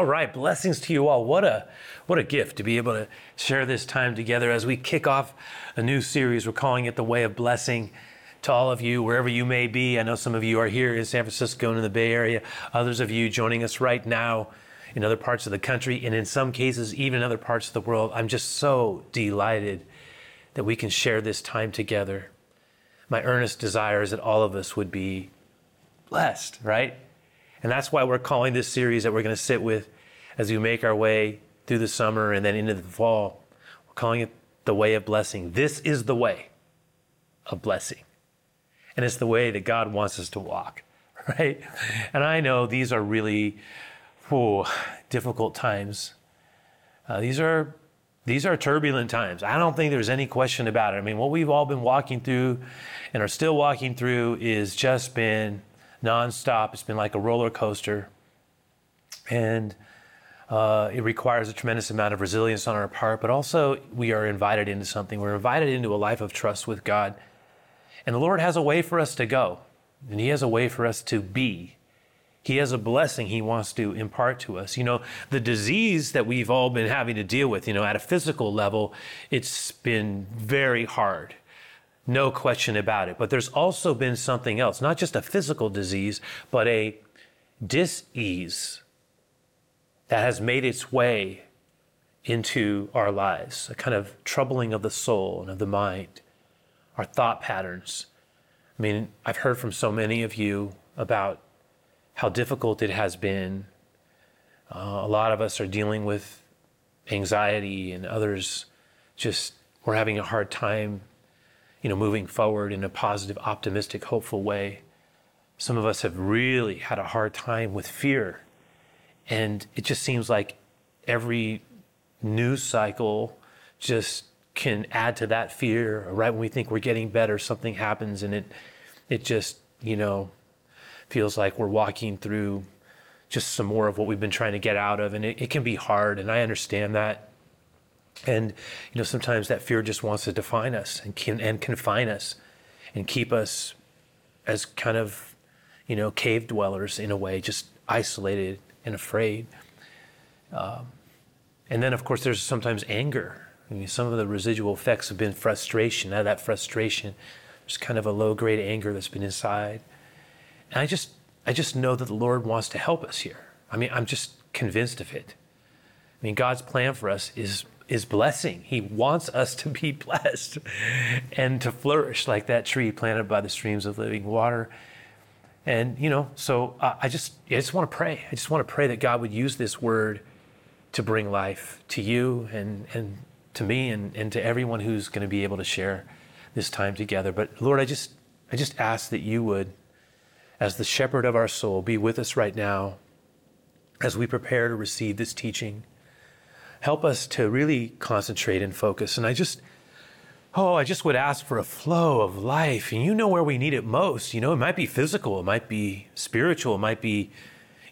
All right, blessings to you all. What a what a gift to be able to share this time together as we kick off a new series. We're calling it the Way of Blessing. To all of you, wherever you may be, I know some of you are here in San Francisco and in the Bay Area. Others of you joining us right now in other parts of the country, and in some cases, even in other parts of the world. I'm just so delighted that we can share this time together. My earnest desire is that all of us would be blessed, right? And that's why we're calling this series that we're going to sit with as we make our way through the summer and then into the fall. We're calling it the way of blessing. This is the way of blessing. And it's the way that God wants us to walk, right? And I know these are really oh, difficult times. Uh, these are these are turbulent times. I don't think there's any question about it. I mean, what we've all been walking through and are still walking through is just been nonstop. It's been like a roller coaster. And uh, it requires a tremendous amount of resilience on our part, but also we are invited into something. We're invited into a life of trust with God. And the Lord has a way for us to go, and He has a way for us to be. He has a blessing He wants to impart to us. You know, the disease that we've all been having to deal with, you know, at a physical level, it's been very hard. No question about it. But there's also been something else, not just a physical disease, but a dis-ease that has made its way into our lives, a kind of troubling of the soul and of the mind, our thought patterns. I mean, I've heard from so many of you about how difficult it has been. Uh, a lot of us are dealing with anxiety, and others just we're having a hard time you know, moving forward in a positive, optimistic, hopeful way. Some of us have really had a hard time with fear. And it just seems like every news cycle just can add to that fear. Right when we think we're getting better, something happens and it it just, you know, feels like we're walking through just some more of what we've been trying to get out of. And it, it can be hard, and I understand that. And you know, sometimes that fear just wants to define us and can and confine us and keep us as kind of, you know, cave dwellers in a way, just isolated and afraid. Um, and then, of course, there's sometimes anger. I mean, some of the residual effects have been frustration. Out of that frustration, there's kind of a low-grade anger that's been inside. And I just, I just know that the Lord wants to help us here. I mean, I'm just convinced of it. I mean, God's plan for us is is blessing. He wants us to be blessed and to flourish like that tree planted by the streams of living water. And, you know, so I just, I just want to pray. I just want to pray that God would use this word to bring life to you and, and to me and, and to everyone who's going to be able to share this time together. But Lord, I just, I just ask that you would, as the shepherd of our soul, be with us right now as we prepare to receive this teaching help us to really concentrate and focus. And I just, oh, I just would ask for a flow of life. And you know where we need it most. You know, it might be physical, it might be spiritual, it might be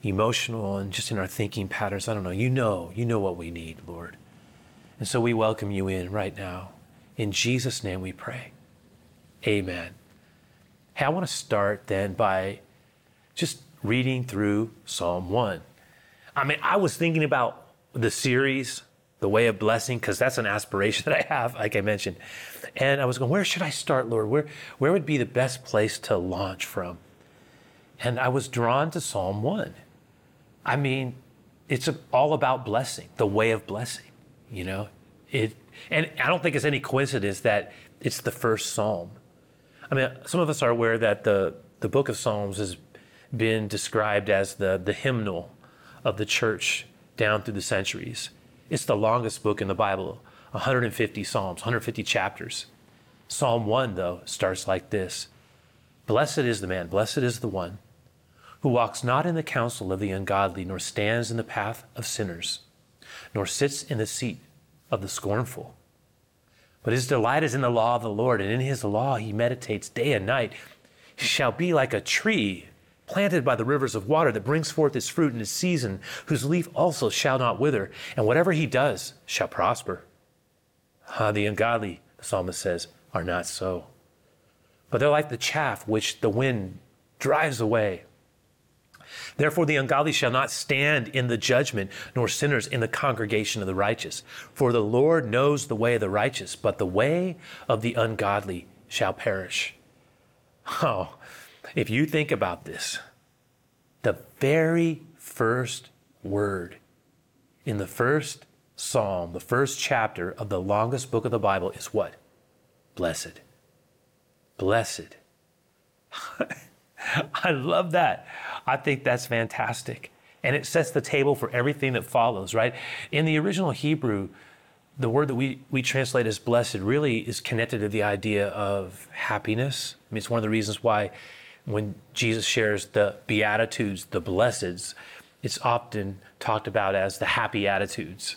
emotional, and just in our thinking patterns. I don't know. You know, you know what we need, Lord. And so we welcome you in right now. In Jesus' name we pray. Amen. Hey, I want to start then by just reading through Psalm 1. I mean, I was thinking about the series, The Way of Blessing, because that's an aspiration that I have, like I mentioned. And I was going, where should I start, Lord? Where, where would be the best place to launch from? And I was drawn to Psalm 1. I mean, it's all about blessing, the way of blessing, you know? It, and I don't think it's any coincidence that it's the first psalm. I mean, some of us are aware that the, the book of Psalms has been described as the, the hymnal of the church down through the centuries. It's the longest book in the Bible 150 Psalms, 150 chapters. Psalm 1, though, starts like this Blessed is the man, blessed is the one who walks not in the counsel of the ungodly, nor stands in the path of sinners, nor sits in the seat of the scornful. But his delight is in the law of the Lord, and in his law he meditates day and night. He shall be like a tree planted by the rivers of water that brings forth its fruit in its season, whose leaf also shall not wither, and whatever he does shall prosper. Ah, the ungodly, the psalmist says, are not so. But they're like the chaff which the wind drives away. Therefore, the ungodly shall not stand in the judgment, nor sinners in the congregation of the righteous. For the Lord knows the way of the righteous, but the way of the ungodly shall perish. Oh, if you think about this, the very first word in the first psalm, the first chapter of the longest book of the Bible is what? Blessed. Blessed. I love that. I think that's fantastic. And it sets the table for everything that follows, right? In the original Hebrew, the word that we, we translate as blessed really is connected to the idea of happiness. I mean, it's one of the reasons why when Jesus shares the Beatitudes, the blesseds, it's often talked about as the happy attitudes.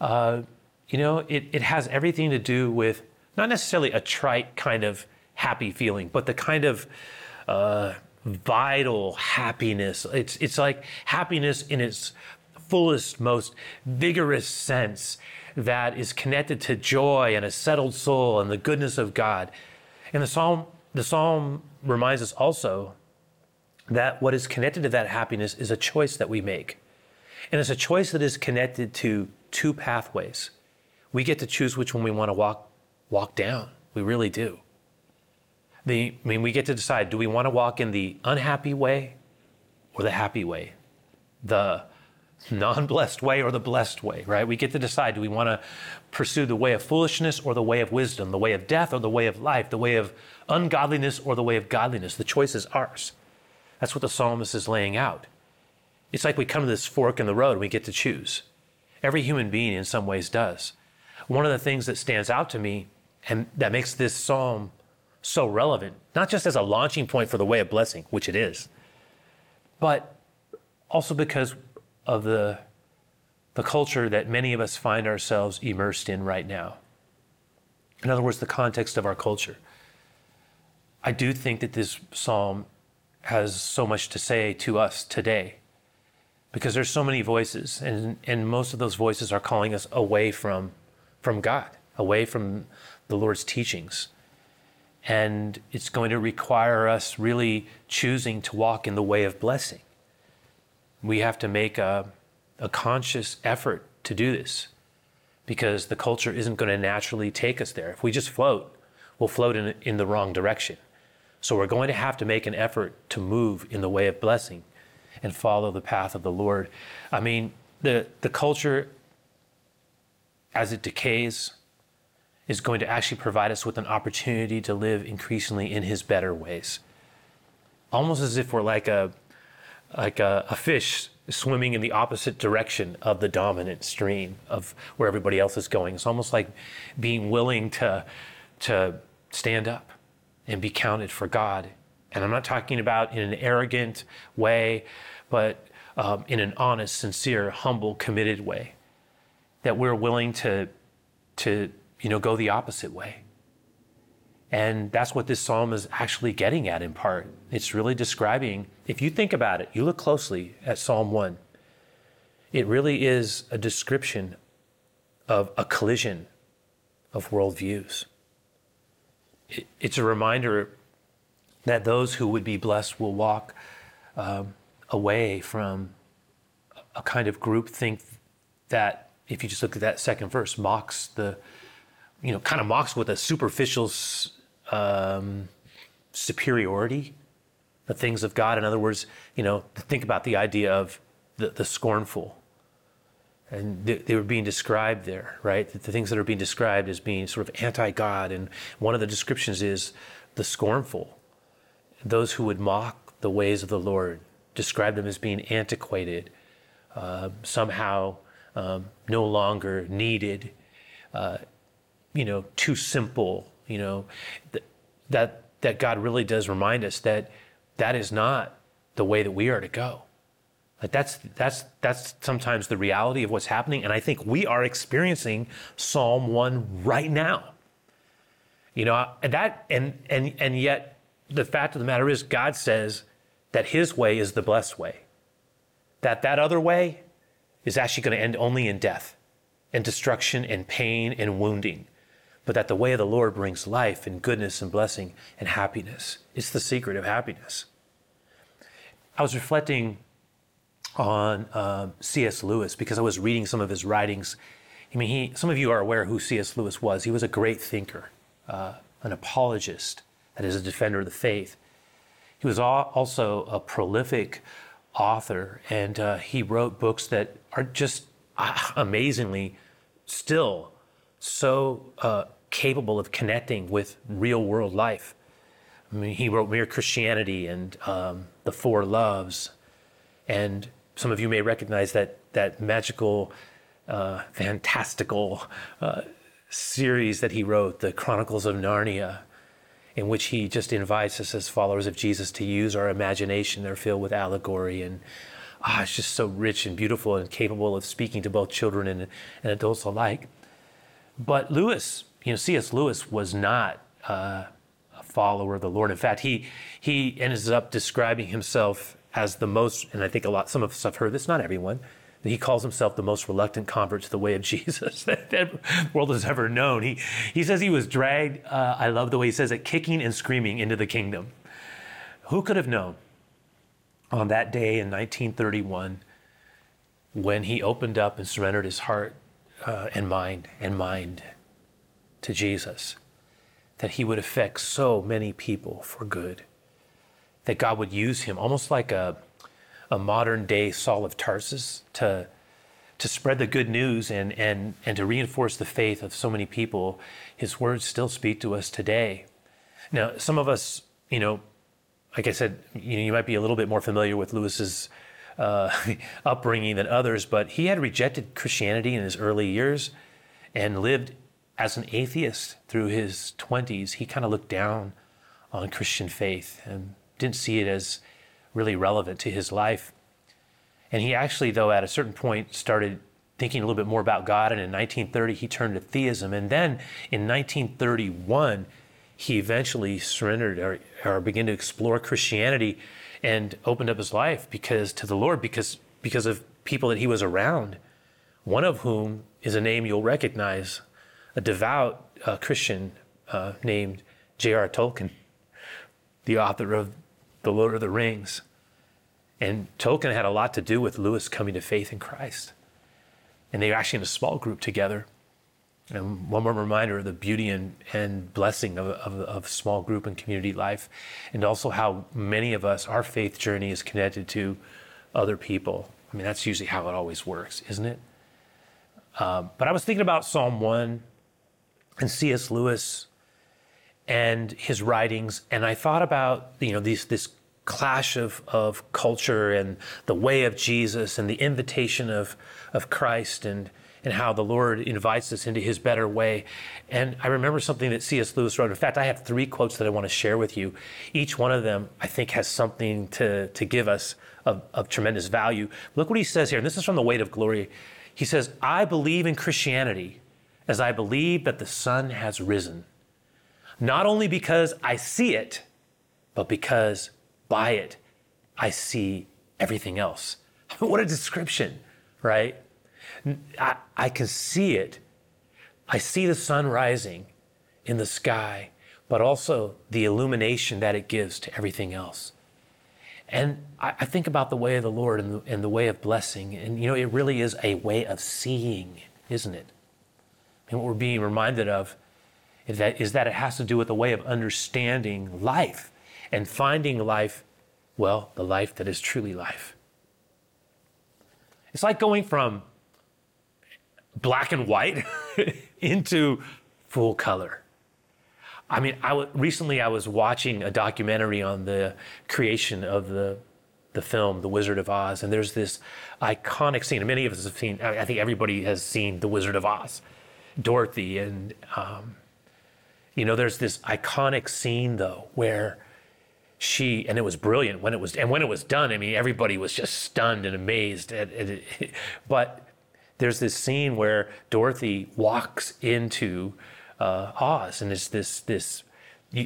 Uh, you know, it, it has everything to do with not necessarily a trite kind of happy feeling, but the kind of uh, vital happiness. It's, it's like happiness in its fullest, most vigorous sense that is connected to joy and a settled soul and the goodness of God. And the psalm, the psalm reminds us also that what is connected to that happiness is a choice that we make. And it's a choice that is connected to two pathways. We get to choose which one we want to walk walk down. We really do. The, I mean, we get to decide do we want to walk in the unhappy way or the happy way? The non blessed way or the blessed way, right? We get to decide do we want to pursue the way of foolishness or the way of wisdom, the way of death or the way of life, the way of ungodliness or the way of godliness? The choice is ours. That's what the psalmist is laying out. It's like we come to this fork in the road and we get to choose. Every human being, in some ways, does. One of the things that stands out to me and that makes this psalm so relevant, not just as a launching point for the way of blessing, which it is, but also because of the, the culture that many of us find ourselves immersed in right now. In other words, the context of our culture. I do think that this psalm has so much to say to us today because there's so many voices and, and most of those voices are calling us away from, from God, away from the Lord's teachings. And it's going to require us really choosing to walk in the way of blessing. We have to make a, a conscious effort to do this because the culture isn't going to naturally take us there. If we just float, we'll float in, in the wrong direction. So we're going to have to make an effort to move in the way of blessing and follow the path of the Lord. I mean, the, the culture, as it decays, is going to actually provide us with an opportunity to live increasingly in his better ways. Almost as if we're like a like a, a, fish swimming in the opposite direction of the dominant stream of where everybody else is going. It's almost like being willing to to stand up and be counted for God. And I'm not talking about in an arrogant way, but um, in an honest, sincere, humble, committed way. That we're willing to to you know, go the opposite way. And that's what this psalm is actually getting at in part. It's really describing, if you think about it, you look closely at Psalm 1, it really is a description of a collision of worldviews. It, it's a reminder that those who would be blessed will walk um, away from a kind of group think that, if you just look at that second verse, mocks the you know, kind of mocks with a superficial um, superiority, the things of God. In other words, you know, think about the idea of the, the scornful. And they, were being described there, right? The, things that are being described as being sort of anti God. And one of the descriptions is the scornful, those who would mock the ways of the Lord, describe them as being antiquated, uh, somehow um, no longer needed. Uh, you know, too simple, you know, th- that, that God really does remind us that that is not the way that we are to go. Like that's, that's, that's sometimes the reality of what's happening. And I think we are experiencing Psalm 1 right now. You know, and that, and, and, and yet the fact of the matter is God says that his way is the blessed way. That that other way is actually going to end only in death and destruction and pain and wounding but that the way of the Lord brings life and goodness and blessing and happiness. It's the secret of happiness. I was reflecting on uh, C.S. Lewis because I was reading some of his writings. I mean, he, some of you are aware who C.S. Lewis was. He was a great thinker, uh, an apologist, that is, a defender of the faith. He was also a prolific author, and uh, he wrote books that are just uh, amazingly still so uh, capable of connecting with real world life. I mean, he wrote Mere Christianity and um, The Four Loves, and some of you may recognize that that magical, uh, fantastical uh, series that he wrote, The Chronicles of Narnia in which he just invites us as followers of Jesus to use our imagination. They're filled with allegory and ah, it's just so rich and beautiful and capable of speaking to both children and, and adults alike. But Lewis, you know, C.S. Lewis was not uh, a follower of the Lord. In fact, he he ends up describing himself as the most, and I think a lot, some of us have heard this, not everyone, he calls himself the most reluctant convert to the way of Jesus that, that the world has ever known. He, he says he was dragged, uh, I love the way he says it, kicking and screaming into the kingdom. Who could have known on that day in 1931 when he opened up and surrendered his heart uh, and mind and mind to Jesus that he would affect so many people for good? That God would use him almost like a a modern day Saul of Tarsus to to spread the good news and and and to reinforce the faith of so many people. His words still speak to us today. Now, some of us, you know, like I said, you, know, you might be a little bit more familiar with Lewis's uh, upbringing than others, but he had rejected Christianity in his early years and lived as an atheist through his 20s. He kind of looked down on Christian faith and didn't see it as really relevant to his life. And he actually, though, at a certain point started thinking a little bit more about God. And in 1930, he turned to theism. And then in 1931, he eventually surrendered or, or began to explore Christianity and opened up his life because to the Lord because because of people that he was around. One of whom is a name you'll recognize, a devout uh, Christian uh, named J.R. Tolkien, the author of the Lord of the Rings. And Tolkien had a lot to do with Lewis coming to faith in Christ. And they were actually in a small group together. And one more reminder of the beauty and, and blessing of, of, of small group and community life, and also how many of us, our faith journey is connected to other people. I mean, that's usually how it always works, isn't it? Um, but I was thinking about Psalm 1 and C.S. Lewis and his writings, and I thought about you know these this clash of, of culture and the way of Jesus and the invitation of of Christ and and how the Lord invites us into his better way. And I remember something that C.S. Lewis wrote. In fact, I have three quotes that I want to share with you. Each one of them, I think, has something to, to give us of, of tremendous value. Look what he says here, and this is from The Weight of Glory. He says, I believe in Christianity as I believe that the sun has risen not only because I see it, but because by it I see everything else. what a description, right? I, I can see it. I see the sun rising in the sky, but also the illumination that it gives to everything else. And I, I think about the way of the Lord and the, and the way of blessing. And, you know, it really is a way of seeing, isn't it? And what we're being reminded of is that, is that it has to do with a way of understanding life and finding life, well, the life that is truly life. It's like going from black and white into full color. I mean, I w- recently I was watching a documentary on the creation of the the film The Wizard of Oz, and there's this iconic scene. Many of us have seen. I think everybody has seen The Wizard of Oz. Dorothy and um, you know, there's this iconic scene though where she and it was brilliant when it was and when it was done. I mean, everybody was just stunned and amazed. At, at it. But there's this scene where Dorothy walks into uh, Oz, and it's this this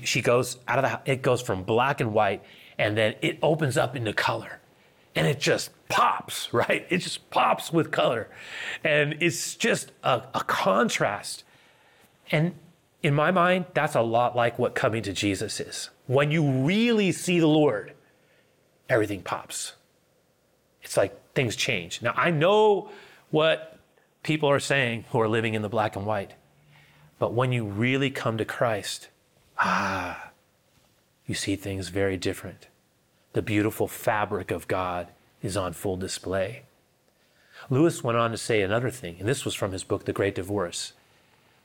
she goes out of the it goes from black and white, and then it opens up into color, and it just pops right. It just pops with color, and it's just a, a contrast. And in my mind, that's a lot like what coming to Jesus is. When you really see the Lord, everything pops. It's like things change. Now, I know what people are saying who are living in the black and white, but when you really come to Christ, ah, you see things very different. The beautiful fabric of God is on full display. Lewis went on to say another thing, and this was from his book, The Great Divorce.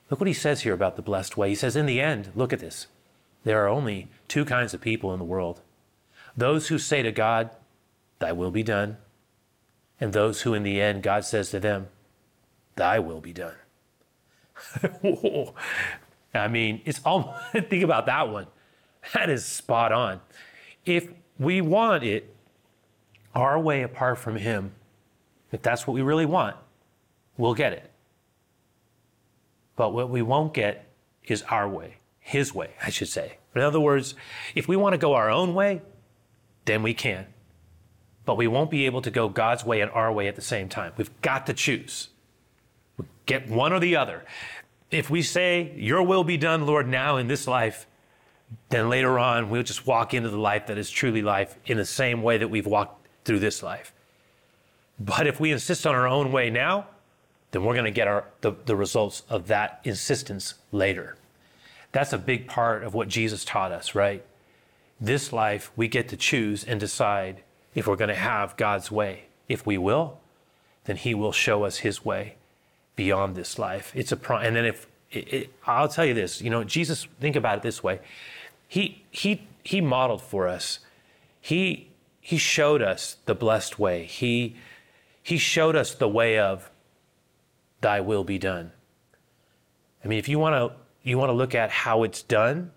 Look what he says here about the blessed way. He says, In the end, look at this. There are only two kinds of people in the world those who say to God, Thy will be done, and those who, in the end, God says to them, Thy will be done. I mean, it's all, think about that one. That is spot on. If we want it our way apart from Him, if that's what we really want, we'll get it. But what we won't get is our way, His way, I should say. In other words, if we want to go our own way, then we can. But we won't be able to go God's way and our way at the same time. We've got to choose. We Get one or the other. If we say, Your will be done, Lord, now in this life, then later on we'll just walk into the life that is truly life in the same way that we've walked through this life. But if we insist on our own way now, then we're going to get our, the, the results of that insistence later. That's a big part of what Jesus taught us, right? This life, we get to choose and decide if we're going to have God's way. If we will, then He will show us His way beyond this life. It's a pro- and then if it, it, I'll tell you this, you know, Jesus. Think about it this way: He He He modeled for us. He He showed us the blessed way. He He showed us the way of Thy will be done. I mean, if you want to you want to look at how it's done,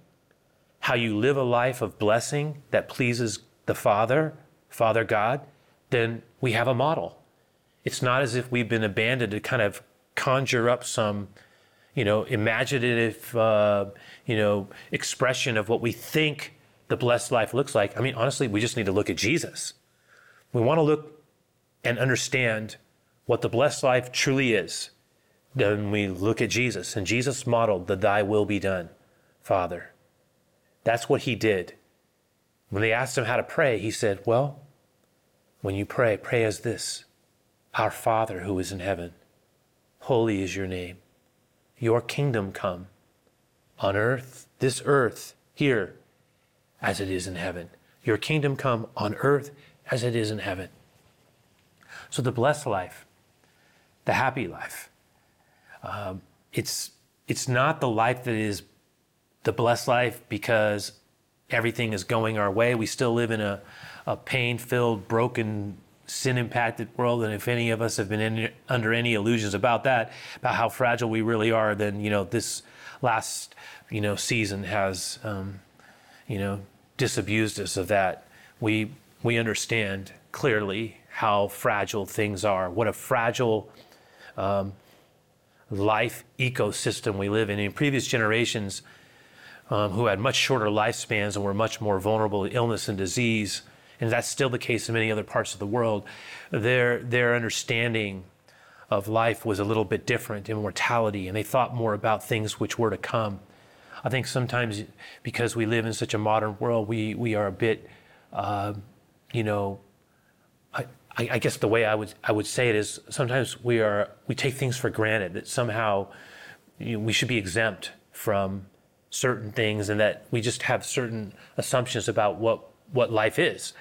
how you live a life of blessing that pleases the Father, Father God, then we have a model. It's not as if we've been abandoned to kind of conjure up some, you know, imaginative, uh, you know, expression of what we think the blessed life looks like. I mean, honestly, we just need to look at Jesus. We want to look and understand what the blessed life truly is. Then we look at Jesus, and Jesus modeled the Thy will be done, Father. That's what he did. When they asked him how to pray, he said, Well, when you pray, pray as this Our Father who is in heaven, holy is your name. Your kingdom come on earth, this earth, here, as it is in heaven. Your kingdom come on earth as it is in heaven. So the blessed life, the happy life, um, it's, it's not the life that is the blessed life because everything is going our way. We still live in a, a pain filled, broken, sin impacted world. And if any of us have been in, under any illusions about that, about how fragile we really are, then, you know, this last, you know, season has, um, you know, disabused us of that. We, we understand clearly how fragile things are, what a fragile um, life ecosystem we live in. In previous generations, um, who had much shorter lifespans and were much more vulnerable to illness and disease, and that's still the case in many other parts of the world, their, their understanding of life was a little bit different in mortality, and they thought more about things which were to come. I think sometimes because we live in such a modern world, we, we are a bit, uh, you know, I, I guess the way I would I would say it is sometimes we are we take things for granted that somehow you know, we should be exempt from certain things and that we just have certain assumptions about what, what life is.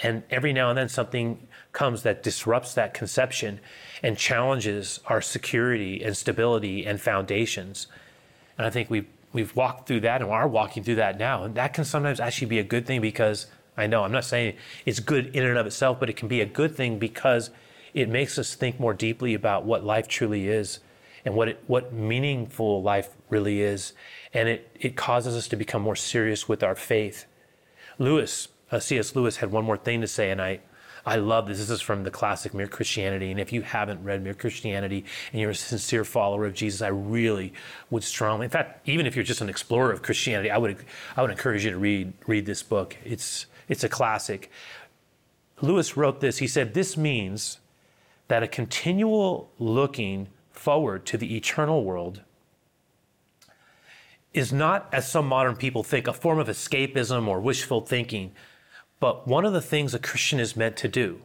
And every now and then something comes that disrupts that conception and challenges our security and stability and foundations. And I think we've, we've walked through that and are walking through that now. And that can sometimes actually be a good thing because I know I'm not saying it's good in and of itself, but it can be a good thing because it makes us think more deeply about what life truly is and what it, what meaningful life really is and it, it causes us to become more serious with our faith. Lewis, uh, C.S. Lewis had one more thing to say, and I, I love this. This is from the classic Mere Christianity. And if you haven't read Mere Christianity and you're a sincere follower of Jesus, I really would strongly, in fact, even if you're just an explorer of Christianity, I would, I would encourage you to read, read this book. It's, it's a classic. Lewis wrote this. He said, This means that a continual looking forward to the eternal world is not, as some modern people think, a form of escapism or wishful thinking, But one of the things a Christian is meant to do,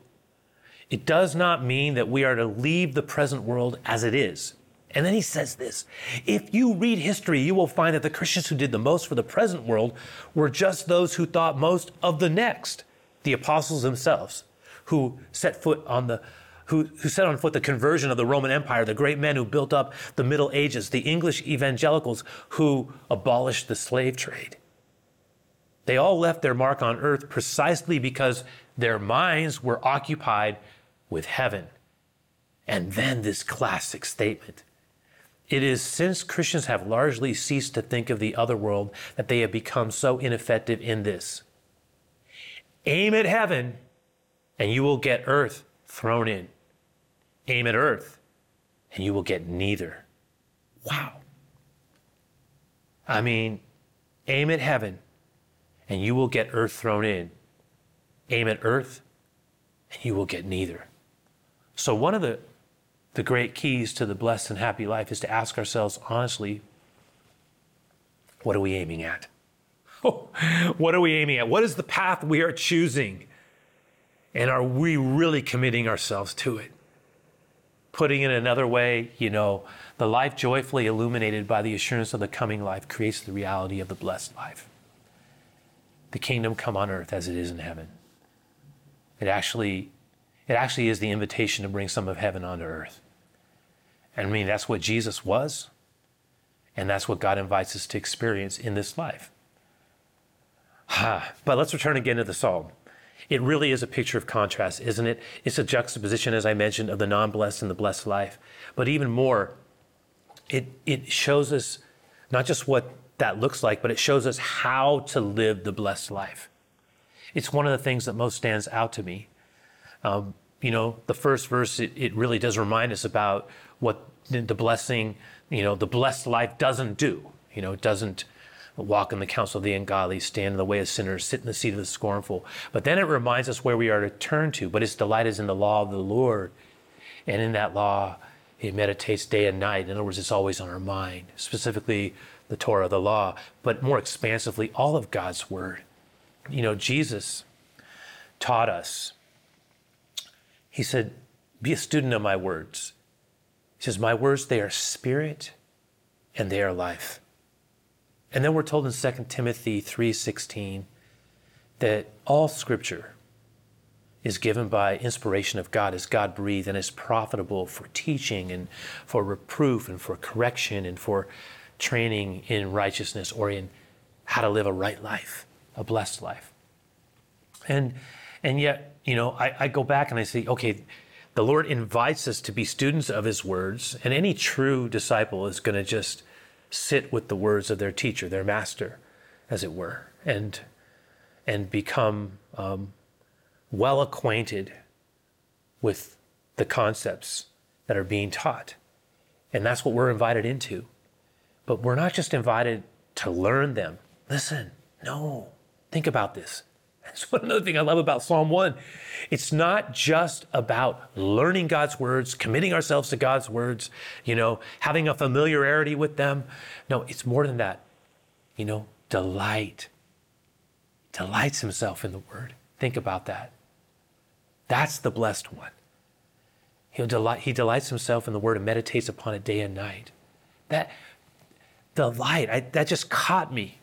it does not mean that we are to leave the present world as it is. And then he says this If you read history, you will find that the Christians who did the most for the present world were just those who thought most of the next, the apostles themselves, who set foot on the who, who set on foot the conversion of the Roman Empire, the great men who built up the Middle Ages, the English evangelicals who abolished the slave trade. They all left their mark on earth precisely because their minds were occupied with heaven. And then this classic statement it is since Christians have largely ceased to think of the other world that they have become so ineffective in this. Aim at heaven, and you will get earth thrown in. Aim at earth, and you will get neither. Wow. I mean, aim at heaven, and you will get earth thrown in. Aim at earth, and you will get neither. So, one of the the great keys to the blessed and happy life is to ask ourselves honestly what are we aiming at? what are we aiming at? What is the path we are choosing? And are we really committing ourselves to it? Putting it another way, you know, the life joyfully illuminated by the assurance of the coming life creates the reality of the blessed life. The kingdom come on earth as it is in heaven. It actually, it actually is the invitation to bring some of heaven onto earth. And I mean, that's what Jesus was. And that's what God invites us to experience in this life. but let's return again to the psalm. It really is a picture of contrast, isn't it? It's a juxtaposition, as I mentioned, of the non blessed and the blessed life. But even more, it, it shows us not just what that looks like, but it shows us how to live the blessed life. It's one of the things that most stands out to me. Um, you know, the first verse, it, it really does remind us about what the blessing, you know, the blessed life doesn't do. You know, it doesn't walk in the counsel of the ungodly, stand in the way of sinners, sit in the seat of the scornful. But then it reminds us where we are to turn to. But its delight is in the law of the Lord. And in that law, it meditates day and night. In other words, it's always on our mind, specifically the Torah, the law, but more expansively, all of God's word. You know, Jesus taught us. He said, Be a student of my words he says, My words, they are spirit and they are life. And then we're told in 2 Timothy 3:16 that all scripture is given by inspiration of God, as God breathed, and is profitable for teaching and for reproof and for correction and for training in righteousness or in how to live a right life, a blessed life. And and yet, you know, I, I go back and I say, okay, the Lord invites us to be students of His words, and any true disciple is going to just sit with the words of their teacher, their master, as it were, and and become um, well acquainted with the concepts that are being taught, and that's what we're invited into. But we're not just invited to learn them. Listen, no, think about this. That's one another thing I love about Psalm 1. It's not just about learning God's words, committing ourselves to God's words, you know, having a familiarity with them. No, it's more than that. You know, delight. Delights himself in the word. Think about that. That's the blessed one. He'll delight, he delights himself in the word and meditates upon it day and night. That delight, I, that just caught me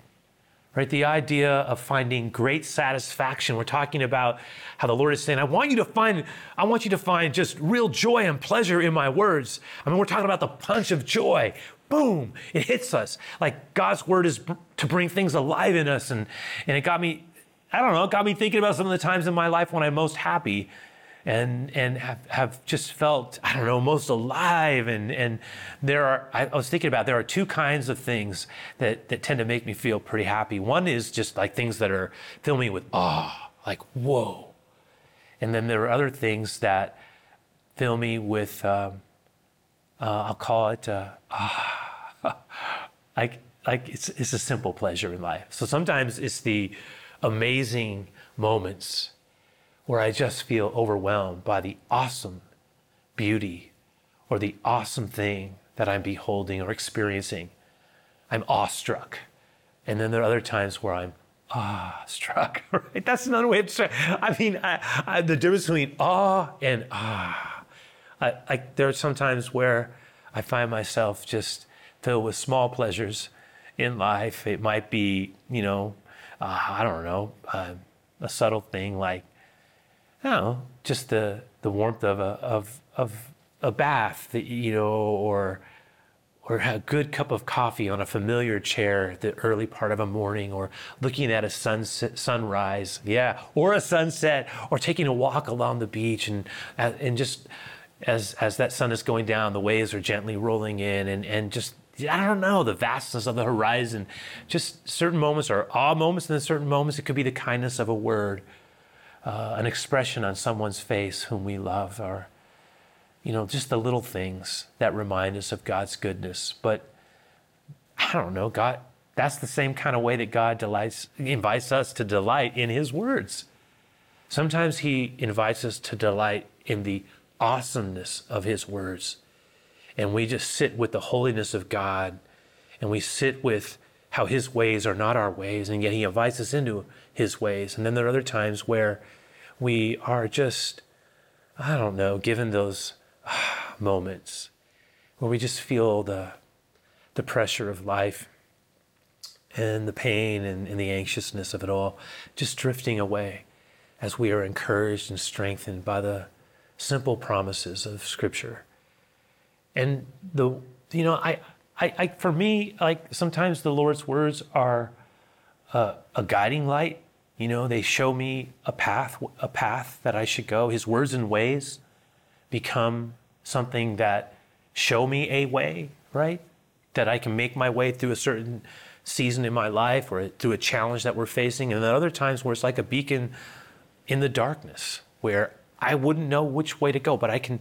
right? The idea of finding great satisfaction. We're talking about how the Lord is saying, I want you to find, I want you to find just real joy and pleasure in my words. I mean, we're talking about the punch of joy. Boom, it hits us. Like God's word is to bring things alive in us. And, and it got me, I don't know, it got me thinking about some of the times in my life when I'm most happy and and have, have just felt I don't know most alive and and there are I, was thinking about there are two kinds of things that that tend to make me feel pretty happy. One is just like things that are fill me with awe, like whoa, and then there are other things that fill me with um, uh, I'll call it uh, ah, like like it's it's a simple pleasure in life. So sometimes it's the amazing moments where I just feel overwhelmed by the awesome beauty or the awesome thing that I'm beholding or experiencing. I'm awestruck. And then there are other times where I'm awe struck. Right? That's another way of saying. I mean, I, I, the difference between awe and ah. I, I, there are some times where I find myself just filled with small pleasures in life. It might be, you know, uh, I don't know, uh, a subtle thing like, know, just the the warmth of a of of a bath, that, you know, or or a good cup of coffee on a familiar chair the early part of a morning, or looking at a sunset, sunrise, yeah, or a sunset, or taking a walk along the beach, and uh, and just as as that sun is going down, the waves are gently rolling in, and and just I don't know the vastness of the horizon. Just certain moments are awe moments, and then certain moments it could be the kindness of a word, uh, an expression on someone's face whom we love, or you know, just the little things that remind us of God's goodness. But I don't know, God, that's the same kind of way that God delights, invites us to delight in His words. Sometimes He invites us to delight in the awesomeness of His words. And we just sit with the holiness of God and we sit with how His ways are not our ways, and yet He invites us into His ways. And then there are other times where we are just, I don't know, given those ah, moments where we just feel the, the pressure of life and the pain and, and, the anxiousness of it all just drifting away as we are encouraged and strengthened by the simple promises of Scripture. And the, you know, I, I, I for me, like sometimes the Lord's words are a, a guiding light. You know, they show me a path, a path that I should go. His words and ways become something that show me a way, right? That I can make my way through a certain season in my life or through a challenge that we're facing. And then other times where it's like a beacon in the darkness where I wouldn't know which way to go, but I can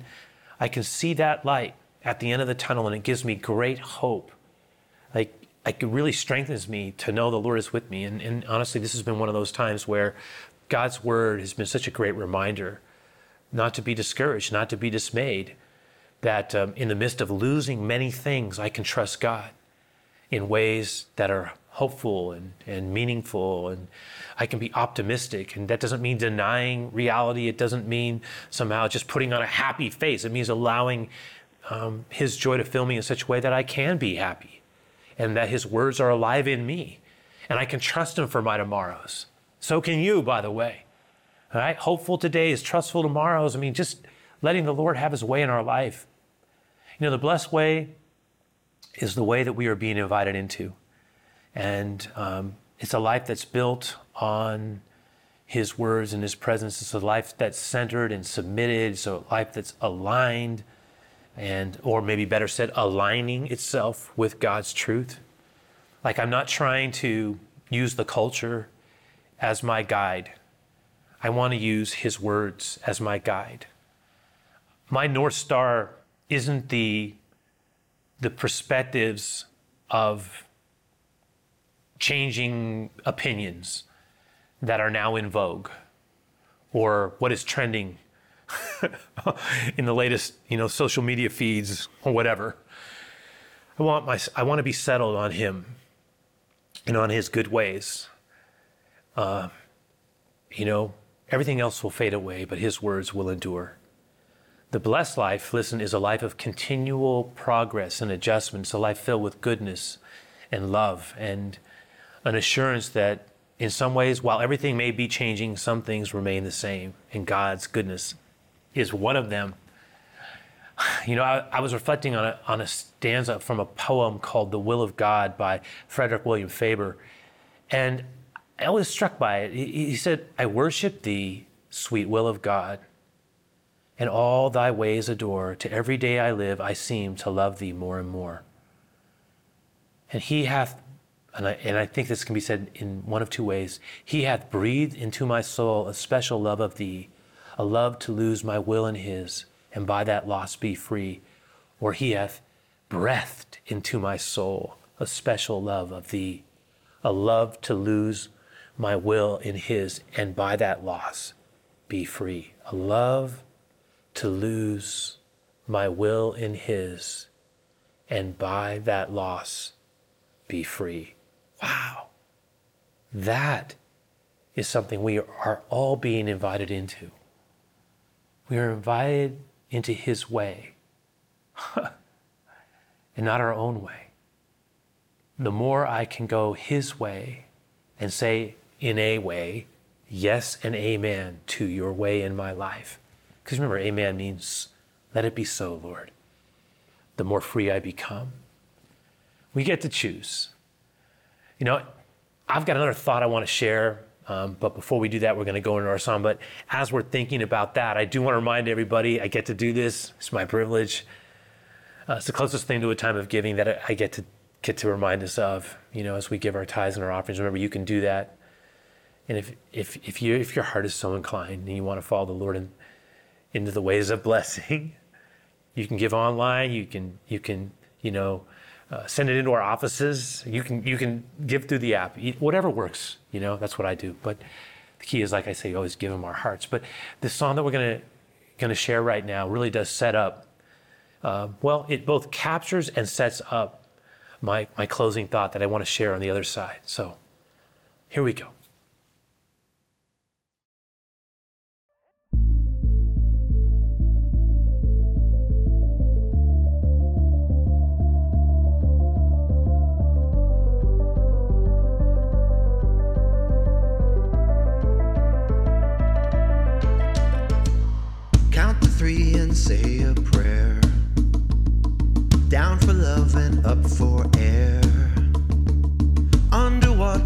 I can see that light at the end of the tunnel and it gives me great hope. Like like it really strengthens me to know the Lord is with me. And, and honestly, this has been one of those times where God's word has been such a great reminder not to be discouraged, not to be dismayed, that um, in the midst of losing many things, I can trust God in ways that are hopeful and, and meaningful, and I can be optimistic. And that doesn't mean denying reality, it doesn't mean somehow just putting on a happy face. It means allowing um, His joy to fill me in such a way that I can be happy and that His words are alive in me. And I can trust Him for my tomorrows. So can you, by the way. All right? Hopeful today is trustful tomorrows. I mean, just letting the Lord have His way in our life. You know, the blessed way is the way that we are being invited into. And um, it's a life that's built on His words and His presence. It's a life that's centered and submitted. It's a life that's aligned and, or maybe better said, aligning itself with God's truth. Like I'm not trying to use the culture as my guide. I want to use His words as my guide. My North Star isn't the the perspectives of changing opinions that are now in vogue or what is trending in the latest you know social media feeds or whatever i want my i want to be settled on him and on his good ways uh, you know everything else will fade away but his words will endure the blessed life, listen, is a life of continual progress and adjustment. It's a life filled with goodness and love and an assurance that in some ways, while everything may be changing, some things remain the same. And God's goodness is one of them. You know, I, I was reflecting on a, on a stanza from a poem called The Will of God by Frederick William Faber. And I was struck by it. He, he said, I worship thee, sweet will of God and all thy ways adore. To every day I live, I seem to love thee more and more. And he hath, and I, and I think this can be said in one of two ways He hath breathed into my soul a special love of thee, a love to lose my will in his, and by that loss be free. Or he hath breathed into my soul a special love of thee, a love to lose my will in his, and by that loss be free. A love to lose my will in His, and by that loss be free. Wow. That is something we are all being invited into. We are invited into His way and not our own way. The more I can go His way and say, in a way, yes and amen to your way in my life. Because remember, amen means, let it be so, Lord. The more free I become. We get to choose. You know, I've got another thought I want to share, um, but before we do that, we're going to go into our song. But as we're thinking about that, I do want to remind everybody I get to do this. It's my privilege. Uh, it's the closest thing to a time of giving that I get to get to remind us of. You know, as we give our tithes and our offerings. Remember, you can do that. And if if if you if your heart is so inclined and you want to follow the Lord in, into the ways of blessing, you can give online. You can you can you know uh, send it into our offices. You can you can give through the app. Whatever works. You know that's what I do. But the key is, like I say, always give them our hearts. But this song that we're gonna gonna share right now really does set up. Uh, well, it both captures and sets up my my closing thought that I want to share on the other side. So here we go.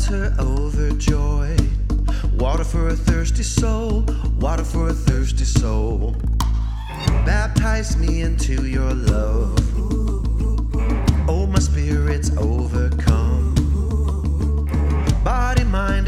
Underwater, overjoyed. Water for a thirsty soul. Water for a thirsty soul. Baptize me into your love. Oh, my spirit's overcome. Body, mind,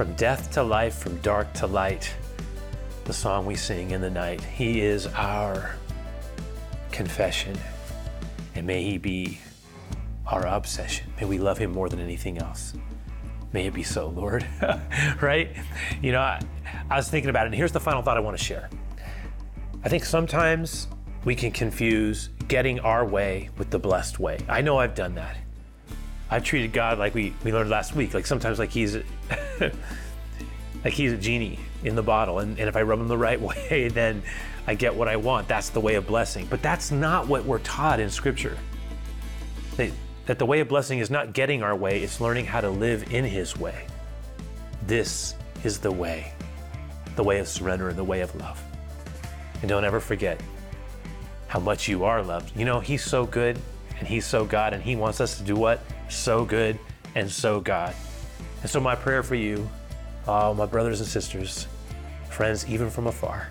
From death to life, from dark to light. The song we sing in the night. He is our confession. And may he be our obsession. May we love him more than anything else. May it be so, Lord. right? You know, I, I was thinking about it, and here's the final thought I want to share. I think sometimes we can confuse getting our way with the blessed way. I know I've done that. I've treated God like we, we learned last week, like sometimes like he's like he's a genie in the bottle. And, and if I rub him the right way, then I get what I want. That's the way of blessing. But that's not what we're taught in scripture. That, that the way of blessing is not getting our way, it's learning how to live in his way. This is the way, the way of surrender and the way of love. And don't ever forget how much you are loved. You know, he's so good and he's so God, and he wants us to do what? So good and so God. And so, my prayer for you, uh, my brothers and sisters, friends, even from afar,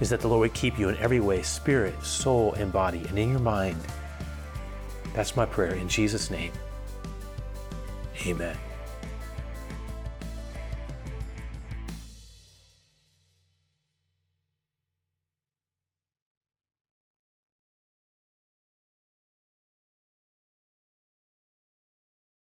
is that the Lord would keep you in every way spirit, soul, and body, and in your mind. That's my prayer in Jesus' name. Amen.